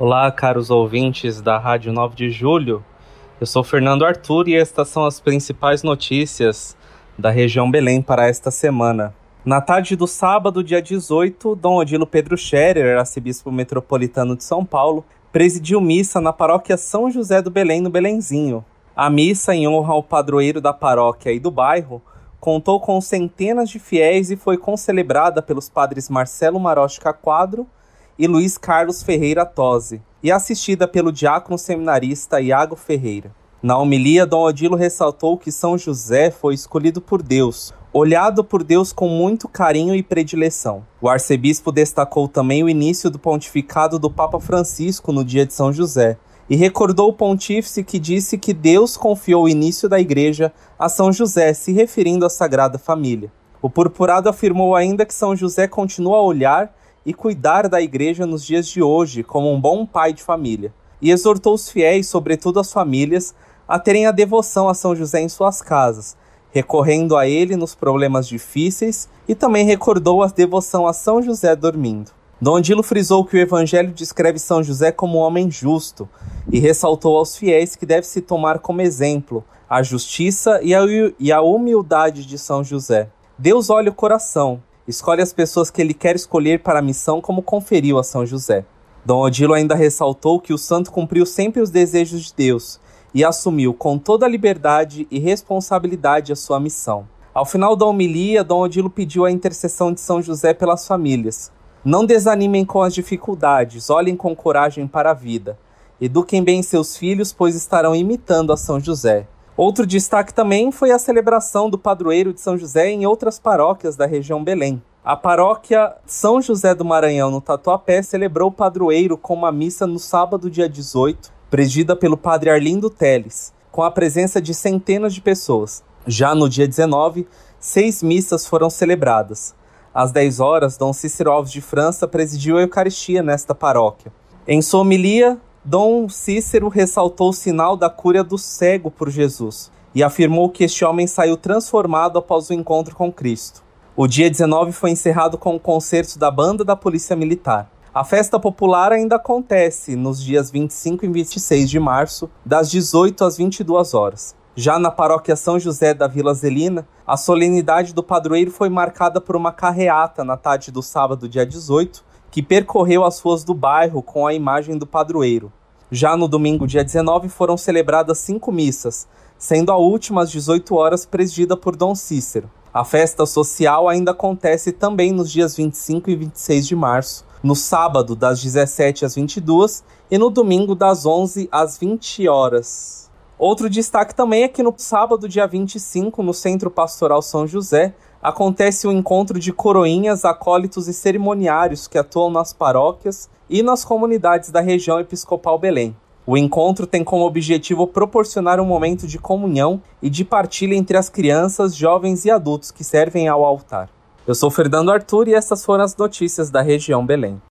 Olá, caros ouvintes da Rádio 9 de Julho. Eu sou Fernando Arthur e estas são as principais notícias da região Belém para esta semana. Na tarde do sábado, dia 18, Dom Odilo Pedro Scherer, arcebispo metropolitano de São Paulo, presidiu missa na paróquia São José do Belém, no Belenzinho. A missa, em honra ao padroeiro da paróquia e do bairro, contou com centenas de fiéis e foi concelebrada pelos padres Marcelo Marocha Quadro e Luiz Carlos Ferreira Tosi, e assistida pelo diácono seminarista Iago Ferreira. Na homilia, Dom Odilo ressaltou que São José foi escolhido por Deus, olhado por Deus com muito carinho e predileção. O arcebispo destacou também o início do pontificado do Papa Francisco no dia de São José, e recordou o pontífice que disse que Deus confiou o início da igreja a São José, se referindo à Sagrada Família. O purpurado afirmou ainda que São José continua a olhar e cuidar da igreja nos dias de hoje como um bom pai de família, e exortou os fiéis, sobretudo as famílias, a terem a devoção a São José em suas casas, recorrendo a ele nos problemas difíceis e também recordou a devoção a São José dormindo. Dom Dilo frisou que o Evangelho descreve São José como um homem justo e ressaltou aos fiéis que deve se tomar como exemplo a justiça e a humildade de São José. Deus olha o coração Escolhe as pessoas que ele quer escolher para a missão, como conferiu a São José. Dom Odilo ainda ressaltou que o santo cumpriu sempre os desejos de Deus e assumiu com toda a liberdade e responsabilidade a sua missão. Ao final da homilia, Dom Odilo pediu a intercessão de São José pelas famílias. Não desanimem com as dificuldades, olhem com coragem para a vida. Eduquem bem seus filhos, pois estarão imitando a São José. Outro destaque também foi a celebração do padroeiro de São José em outras paróquias da região Belém. A paróquia São José do Maranhão, no Tatuapé, celebrou o padroeiro com uma missa no sábado, dia 18, presidida pelo padre Arlindo Teles, com a presença de centenas de pessoas. Já no dia 19, seis missas foram celebradas. Às 10 horas, Dom Cícero Alves de França presidiu a Eucaristia nesta paróquia. Em sua homilia, Dom Cícero ressaltou o sinal da cura do cego por Jesus e afirmou que este homem saiu transformado após o encontro com Cristo. O dia 19 foi encerrado com o concerto da banda da Polícia Militar. A festa popular ainda acontece nos dias 25 e 26 de março, das 18 às 22 horas. Já na paróquia São José da Vila Zelina, a solenidade do padroeiro foi marcada por uma carreata na tarde do sábado, dia 18, que percorreu as ruas do bairro com a imagem do padroeiro. Já no domingo, dia 19, foram celebradas cinco missas, sendo a última às 18 horas presidida por Dom Cícero. A festa social ainda acontece também nos dias 25 e 26 de março, no sábado das 17 às 22 e no domingo das 11 às 20 horas. Outro destaque também é que no sábado, dia 25, no Centro Pastoral São José, acontece o encontro de coroinhas, acólitos e cerimoniários que atuam nas paróquias e nas comunidades da região episcopal Belém. O encontro tem como objetivo proporcionar um momento de comunhão e de partilha entre as crianças, jovens e adultos que servem ao altar. Eu sou Fernando Arthur e essas foram as notícias da região Belém.